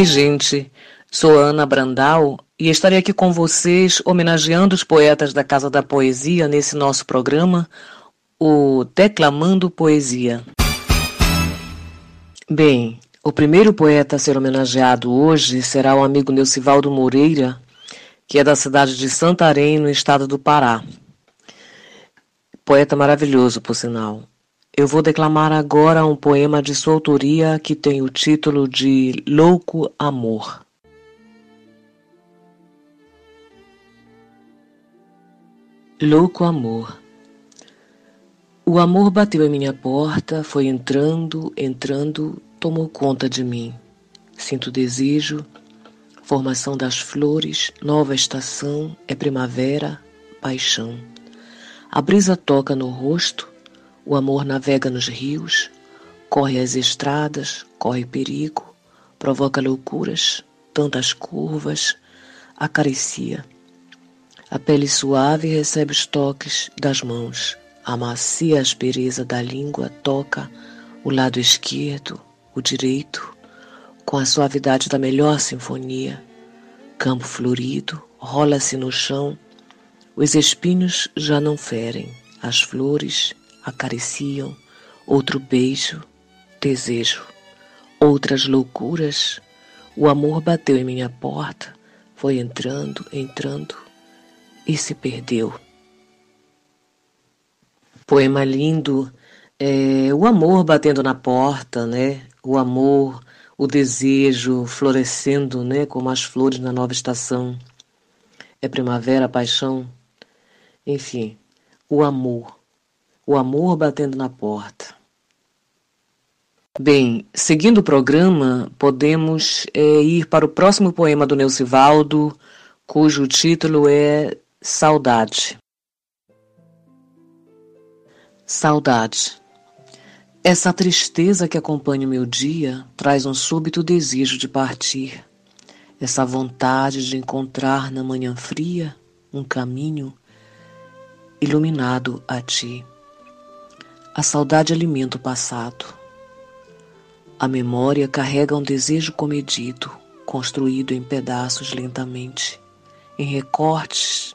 Oi, gente. Sou Ana Brandal e estarei aqui com vocês homenageando os poetas da Casa da Poesia nesse nosso programa, o Declamando Poesia. Bem, o primeiro poeta a ser homenageado hoje será o amigo Neucivaldo Moreira, que é da cidade de Santarém, no estado do Pará. Poeta maravilhoso, por sinal. Eu vou declamar agora um poema de sua autoria que tem o título de Louco Amor. Louco amor. O amor bateu em minha porta, foi entrando, entrando, tomou conta de mim. Sinto desejo, formação das flores, nova estação, é primavera, paixão. A brisa toca no rosto, o amor navega nos rios, corre as estradas, corre perigo, provoca loucuras, tantas curvas, acaricia. A pele suave recebe os toques das mãos. A macia aspereza da língua toca o lado esquerdo, o direito, com a suavidade da melhor sinfonia. Campo florido, rola-se no chão, os espinhos já não ferem, as flores acariciam, outro beijo, desejo, outras loucuras. O amor bateu em minha porta, foi entrando, entrando e se perdeu. Poema lindo, é, o amor batendo na porta, né? O amor, o desejo florescendo, né? Como as flores na nova estação. É primavera, paixão. Enfim, o amor o amor batendo na porta. Bem, seguindo o programa, podemos é, ir para o próximo poema do Neucivaldo, cujo título é Saudade. Saudade. Essa tristeza que acompanha o meu dia traz um súbito desejo de partir. Essa vontade de encontrar na manhã fria um caminho iluminado a ti. A saudade alimenta o passado. A memória carrega um desejo comedido, construído em pedaços lentamente, em recortes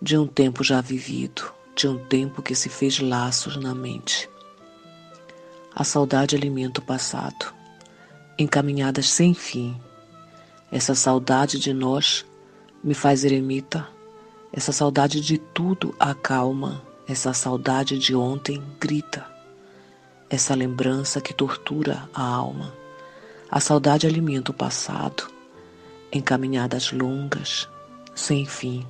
de um tempo já vivido, de um tempo que se fez laços na mente. A saudade alimenta o passado, encaminhadas sem fim. Essa saudade de nós me faz eremita, essa saudade de tudo acalma essa saudade de ontem grita, essa lembrança que tortura a alma. A saudade alimenta o passado, encaminhadas longas, sem fim.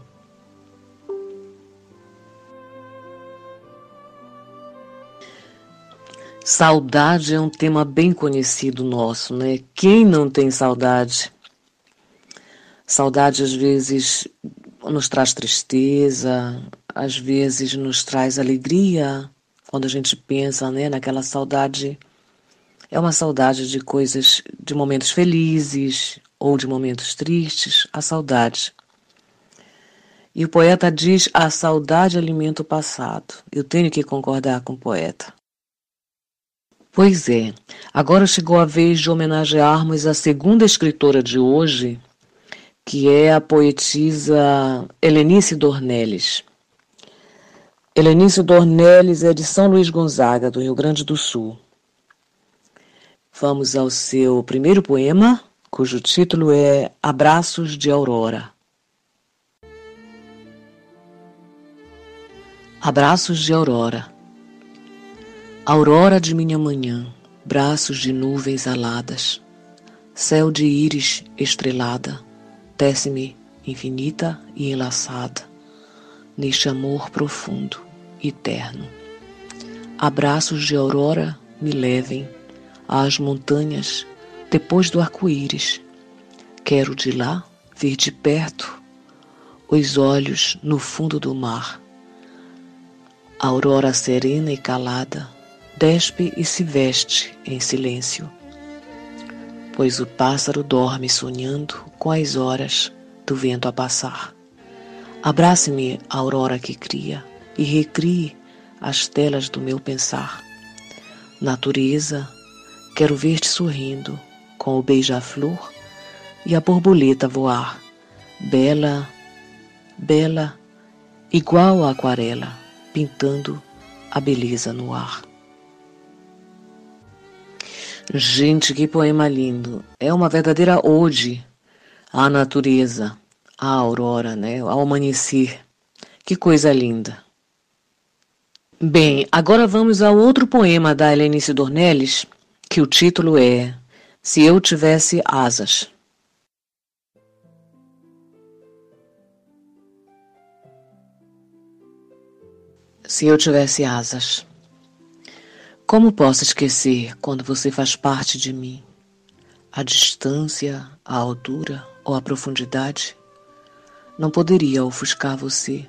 Saudade é um tema bem conhecido nosso, né? Quem não tem saudade? Saudade às vezes nos traz tristeza, às vezes nos traz alegria quando a gente pensa né, naquela saudade. É uma saudade de coisas, de momentos felizes ou de momentos tristes, a saudade. E o poeta diz: a saudade alimenta o passado. Eu tenho que concordar com o poeta. Pois é, agora chegou a vez de homenagearmos a segunda escritora de hoje, que é a poetisa Helenice Dornelles. Helenice Dornelles é de São Luís Gonzaga, do Rio Grande do Sul. Vamos ao seu primeiro poema, cujo título é Abraços de Aurora. Abraços de Aurora. Aurora de minha manhã, braços de nuvens aladas, céu de íris estrelada, tece-me infinita e enlaçada, neste amor profundo eterno. Abraços de aurora me levem às montanhas depois do arco-íris. Quero de lá ver de perto os olhos no fundo do mar. A aurora serena e calada despe e se veste em silêncio, pois o pássaro dorme sonhando com as horas do vento a passar. Abrace-me, aurora que cria, e recrie as telas do meu pensar. Natureza, quero ver-te sorrindo com o beija-flor e a borboleta voar, bela, bela, igual a aquarela, pintando a beleza no ar. Gente, que poema lindo! É uma verdadeira ode à natureza, à aurora, né? ao amanhecer. Que coisa linda! Bem, agora vamos ao outro poema da Helenice Dornelles, que o título é Se Eu Tivesse Asas. Se eu tivesse asas. Como posso esquecer quando você faz parte de mim? A distância, a altura ou a profundidade? Não poderia ofuscar você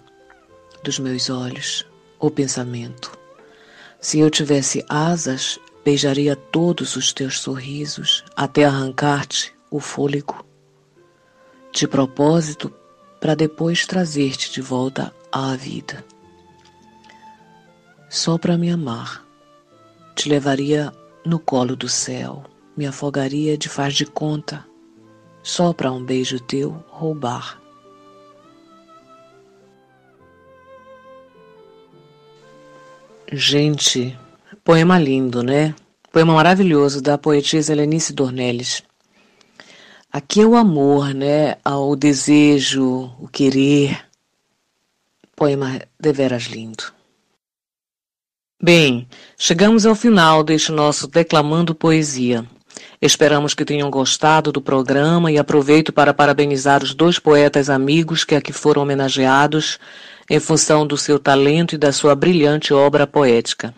dos meus olhos ou pensamento. Se eu tivesse asas, beijaria todos os teus sorrisos até arrancar-te o fôlego. De propósito, para depois trazer-te de volta à vida. Só para me amar te levaria no colo do céu, me afogaria de faz de conta, só para um beijo teu roubar. Gente, poema lindo, né? Poema maravilhoso da poetisa Helenice Dornelles. Aqui é o amor, né? O desejo, o querer. Poema deveras lindo. Bem, chegamos ao final deste nosso Declamando Poesia. Esperamos que tenham gostado do programa e aproveito para parabenizar os dois poetas amigos que aqui foram homenageados em função do seu talento e da sua brilhante obra poética.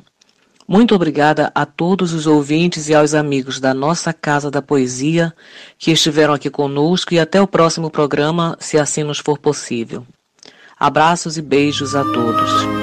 Muito obrigada a todos os ouvintes e aos amigos da nossa Casa da Poesia que estiveram aqui conosco e até o próximo programa, se assim nos for possível. Abraços e beijos a todos.